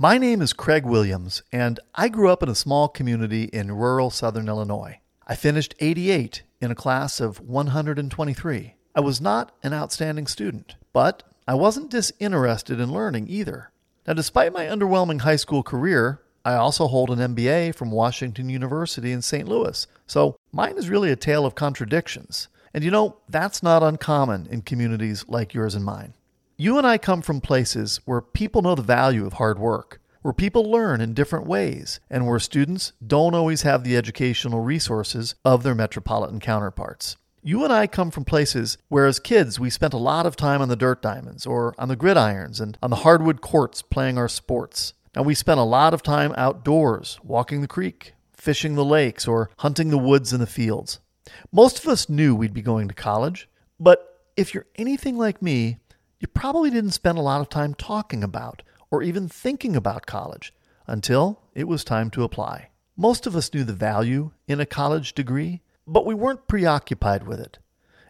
My name is Craig Williams, and I grew up in a small community in rural southern Illinois. I finished 88 in a class of 123. I was not an outstanding student, but I wasn't disinterested in learning either. Now, despite my underwhelming high school career, I also hold an MBA from Washington University in St. Louis, so mine is really a tale of contradictions. And you know, that's not uncommon in communities like yours and mine. You and I come from places where people know the value of hard work, where people learn in different ways, and where students don't always have the educational resources of their metropolitan counterparts. You and I come from places where, as kids, we spent a lot of time on the dirt diamonds or on the gridirons and on the hardwood courts playing our sports. Now, we spent a lot of time outdoors, walking the creek, fishing the lakes, or hunting the woods and the fields. Most of us knew we'd be going to college, but if you're anything like me, you probably didn't spend a lot of time talking about or even thinking about college until it was time to apply. Most of us knew the value in a college degree, but we weren't preoccupied with it.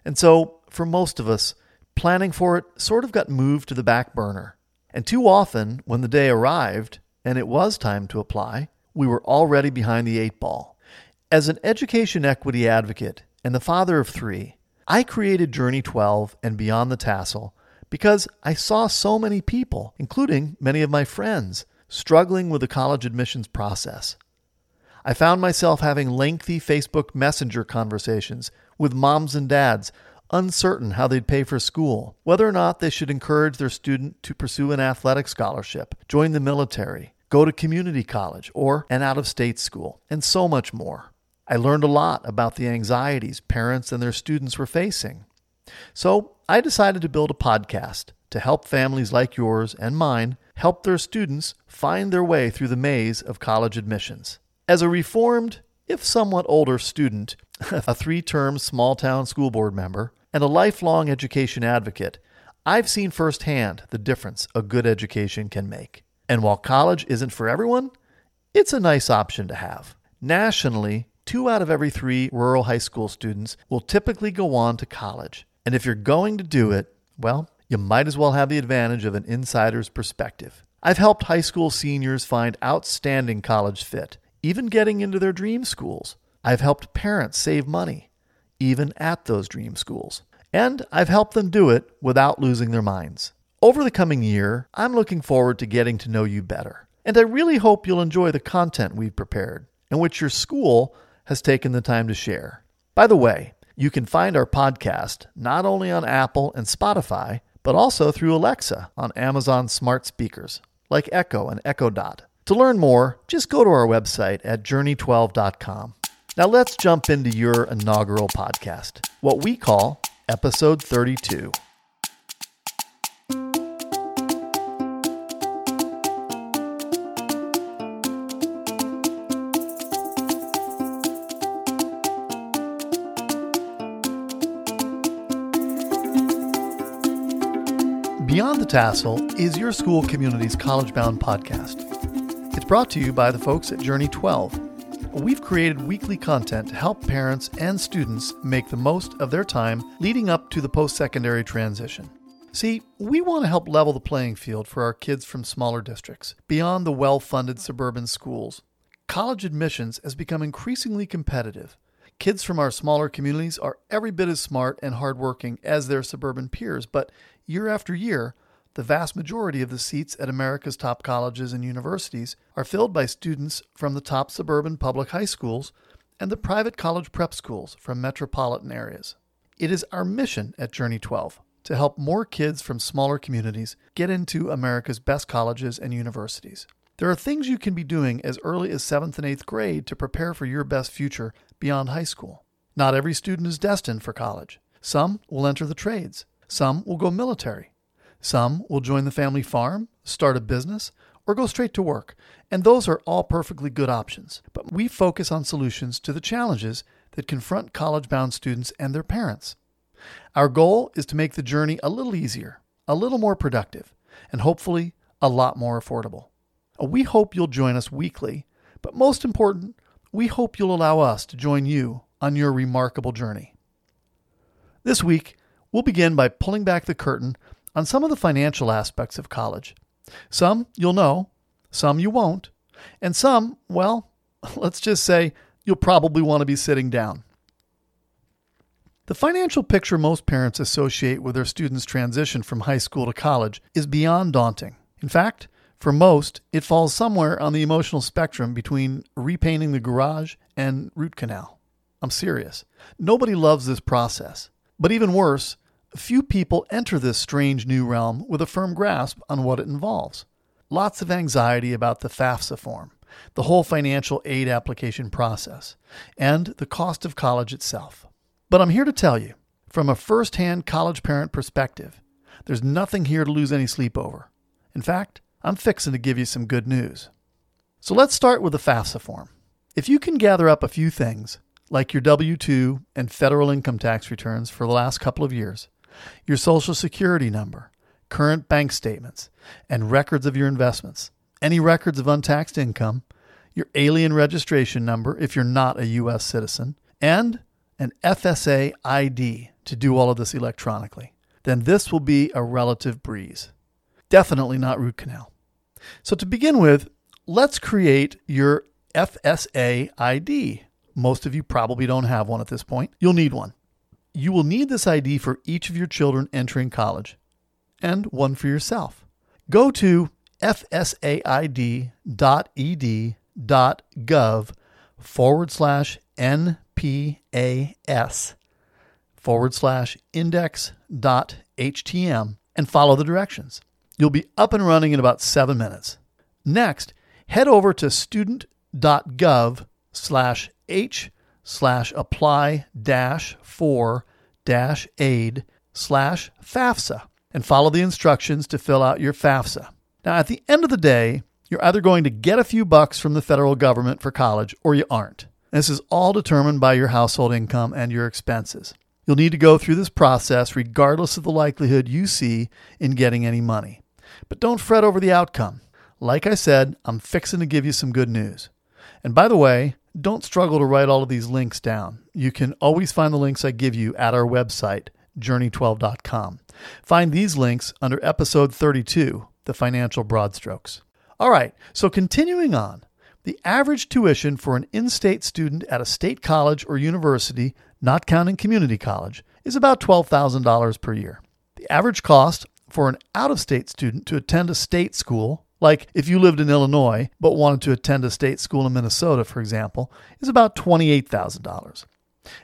And so, for most of us, planning for it sort of got moved to the back burner. And too often, when the day arrived and it was time to apply, we were already behind the eight ball. As an education equity advocate and the father of three, I created Journey 12 and Beyond the Tassel because I saw so many people, including many of my friends, struggling with the college admissions process. I found myself having lengthy Facebook Messenger conversations with moms and dads, uncertain how they'd pay for school, whether or not they should encourage their student to pursue an athletic scholarship, join the military, go to community college, or an out of state school, and so much more. I learned a lot about the anxieties parents and their students were facing. So I decided to build a podcast to help families like yours and mine help their students find their way through the maze of college admissions. As a reformed, if somewhat older student, a three term small town school board member, and a lifelong education advocate, I've seen firsthand the difference a good education can make. And while college isn't for everyone, it's a nice option to have. Nationally, two out of every three rural high school students will typically go on to college. And if you're going to do it, well, you might as well have the advantage of an insider's perspective. I've helped high school seniors find outstanding college fit, even getting into their dream schools. I've helped parents save money, even at those dream schools. And I've helped them do it without losing their minds. Over the coming year, I'm looking forward to getting to know you better. And I really hope you'll enjoy the content we've prepared and which your school has taken the time to share. By the way, you can find our podcast not only on Apple and Spotify, but also through Alexa on Amazon smart speakers like Echo and Echo Dot. To learn more, just go to our website at journey12.com. Now let's jump into your inaugural podcast, what we call episode 32. Beyond the Tassel is your school community's college bound podcast. It's brought to you by the folks at Journey 12. We've created weekly content to help parents and students make the most of their time leading up to the post secondary transition. See, we want to help level the playing field for our kids from smaller districts, beyond the well funded suburban schools. College admissions has become increasingly competitive. Kids from our smaller communities are every bit as smart and hardworking as their suburban peers, but year after year, the vast majority of the seats at America's top colleges and universities are filled by students from the top suburban public high schools and the private college prep schools from metropolitan areas. It is our mission at Journey 12 to help more kids from smaller communities get into America's best colleges and universities. There are things you can be doing as early as 7th and 8th grade to prepare for your best future beyond high school. Not every student is destined for college. Some will enter the trades. Some will go military. Some will join the family farm, start a business, or go straight to work. And those are all perfectly good options. But we focus on solutions to the challenges that confront college bound students and their parents. Our goal is to make the journey a little easier, a little more productive, and hopefully a lot more affordable. We hope you'll join us weekly, but most important, we hope you'll allow us to join you on your remarkable journey. This week, We'll begin by pulling back the curtain on some of the financial aspects of college. Some you'll know, Some you won't. And some, well, let's just say you'll probably want to be sitting down. The financial picture most parents associate with their students' transition from high school to college is beyond daunting. In fact, for most, it falls somewhere on the emotional spectrum between repainting the garage and root canal. I'm serious. Nobody loves this process. But even worse, few people enter this strange new realm with a firm grasp on what it involves. Lots of anxiety about the FAFSA form, the whole financial aid application process, and the cost of college itself. But I'm here to tell you, from a first hand college parent perspective, there's nothing here to lose any sleep over. In fact, I'm fixing to give you some good news. So let's start with the FAFSA form. If you can gather up a few things, like your W 2 and federal income tax returns for the last couple of years, your Social Security number, current bank statements, and records of your investments, any records of untaxed income, your alien registration number if you're not a U.S. citizen, and an FSA ID to do all of this electronically, then this will be a relative breeze. Definitely not root canal. So, to begin with, let's create your FSA ID. Most of you probably don't have one at this point. You'll need one. You will need this ID for each of your children entering college and one for yourself. Go to fsaid.ed.gov forward slash NPAS forward slash index.htm and follow the directions. You'll be up and running in about seven minutes. Next, head over to student.gov slash h slash apply dash for aid slash FAFSA and follow the instructions to fill out your FAFSA. Now, at the end of the day, you're either going to get a few bucks from the federal government for college or you aren't. This is all determined by your household income and your expenses. You'll need to go through this process regardless of the likelihood you see in getting any money. But don't fret over the outcome. Like I said, I'm fixing to give you some good news. And by the way, don't struggle to write all of these links down. You can always find the links I give you at our website, journey12.com. Find these links under episode 32, The Financial Broad Strokes. All right, so continuing on, the average tuition for an in state student at a state college or university, not counting community college, is about $12,000 per year. The average cost for an out of state student to attend a state school, like if you lived in Illinois but wanted to attend a state school in Minnesota, for example, is about $28,000.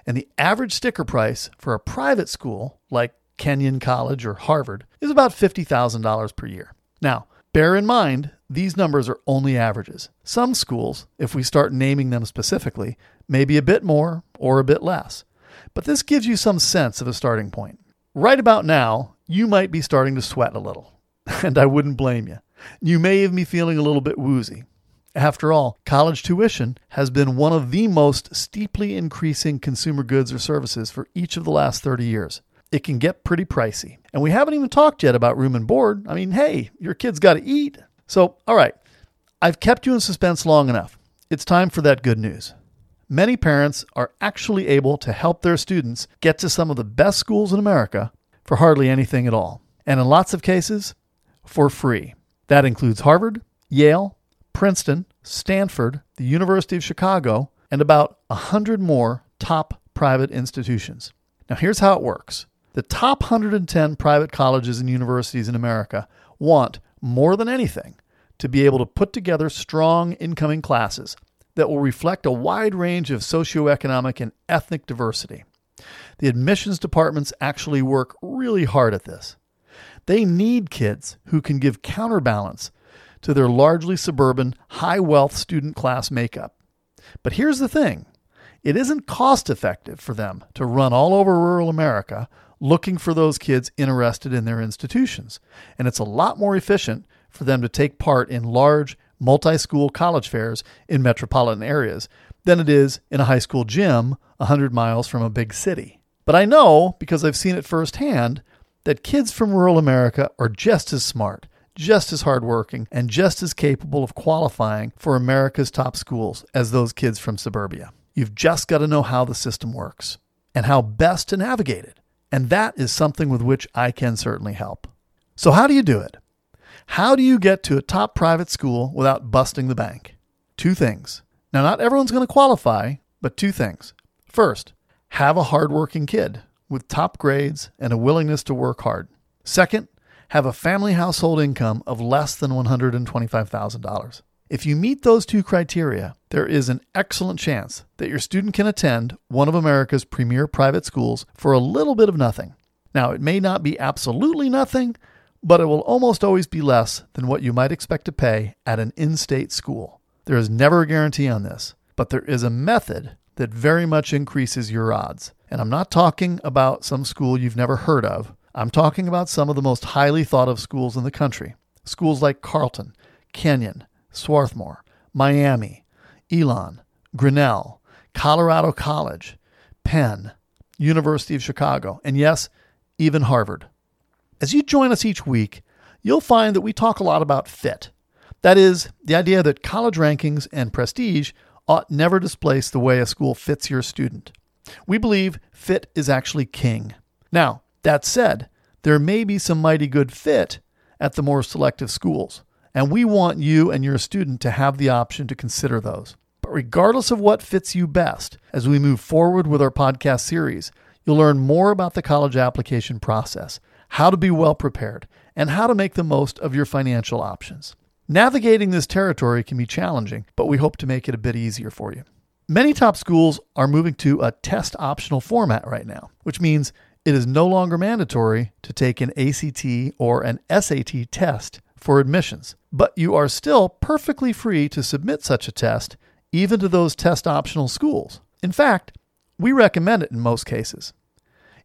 And the average sticker price for a private school, like Kenyon College or Harvard, is about $50,000 per year. Now, bear in mind, these numbers are only averages. Some schools, if we start naming them specifically, may be a bit more or a bit less. But this gives you some sense of a starting point. Right about now, you might be starting to sweat a little, and I wouldn't blame you. You may even be feeling a little bit woozy. After all, college tuition has been one of the most steeply increasing consumer goods or services for each of the last 30 years. It can get pretty pricey. And we haven't even talked yet about room and board. I mean, hey, your kid's got to eat. So, all right, I've kept you in suspense long enough. It's time for that good news. Many parents are actually able to help their students get to some of the best schools in America for hardly anything at all. And in lots of cases, for free. That includes Harvard, Yale, Princeton, Stanford, the University of Chicago, and about a hundred more top private institutions. Now, here's how it works the top 110 private colleges and universities in America want, more than anything, to be able to put together strong incoming classes that will reflect a wide range of socioeconomic and ethnic diversity. The admissions departments actually work really hard at this. They need kids who can give counterbalance to their largely suburban, high wealth student class makeup. But here's the thing it isn't cost effective for them to run all over rural America looking for those kids interested in their institutions. And it's a lot more efficient for them to take part in large multi school college fairs in metropolitan areas than it is in a high school gym 100 miles from a big city. But I know, because I've seen it firsthand, that kids from rural America are just as smart, just as hardworking, and just as capable of qualifying for America's top schools as those kids from suburbia. You've just got to know how the system works and how best to navigate it. And that is something with which I can certainly help. So, how do you do it? How do you get to a top private school without busting the bank? Two things. Now, not everyone's going to qualify, but two things. First, have a hardworking kid with top grades and a willingness to work hard. Second, have a family household income of less than $125,000. If you meet those two criteria, there is an excellent chance that your student can attend one of America's premier private schools for a little bit of nothing. Now, it may not be absolutely nothing, but it will almost always be less than what you might expect to pay at an in state school. There is never a guarantee on this, but there is a method that very much increases your odds. And I'm not talking about some school you've never heard of. I'm talking about some of the most highly thought of schools in the country. Schools like Carleton, Kenyon, Swarthmore, Miami, Elon, Grinnell, Colorado College, Penn, University of Chicago, and yes, even Harvard. As you join us each week, you'll find that we talk a lot about fit. That is, the idea that college rankings and prestige ought never displace the way a school fits your student. We believe fit is actually king. Now, that said, there may be some mighty good fit at the more selective schools, and we want you and your student to have the option to consider those. But regardless of what fits you best, as we move forward with our podcast series, you'll learn more about the college application process, how to be well prepared, and how to make the most of your financial options. Navigating this territory can be challenging, but we hope to make it a bit easier for you. Many top schools are moving to a test optional format right now, which means it is no longer mandatory to take an ACT or an SAT test for admissions, but you are still perfectly free to submit such a test even to those test optional schools. In fact, we recommend it in most cases.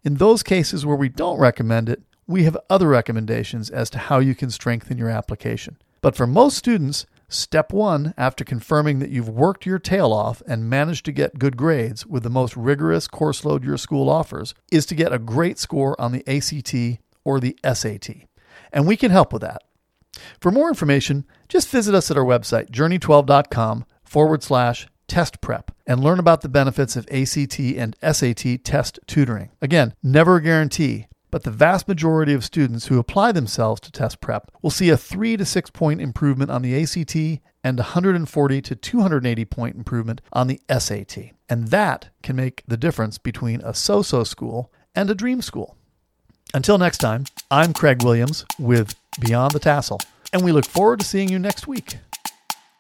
In those cases where we don't recommend it, we have other recommendations as to how you can strengthen your application. But for most students, step one, after confirming that you've worked your tail off and managed to get good grades with the most rigorous course load your school offers, is to get a great score on the ACT or the SAT. And we can help with that. For more information, just visit us at our website, journey12.com forward slash test prep and learn about the benefits of ACT and SAT test tutoring. Again, never a guarantee, but the vast majority of students who apply themselves to test prep will see a 3 to 6 point improvement on the ACT and 140 to 280 point improvement on the SAT. And that can make the difference between a so so school and a dream school. Until next time, I'm Craig Williams with Beyond the Tassel, and we look forward to seeing you next week.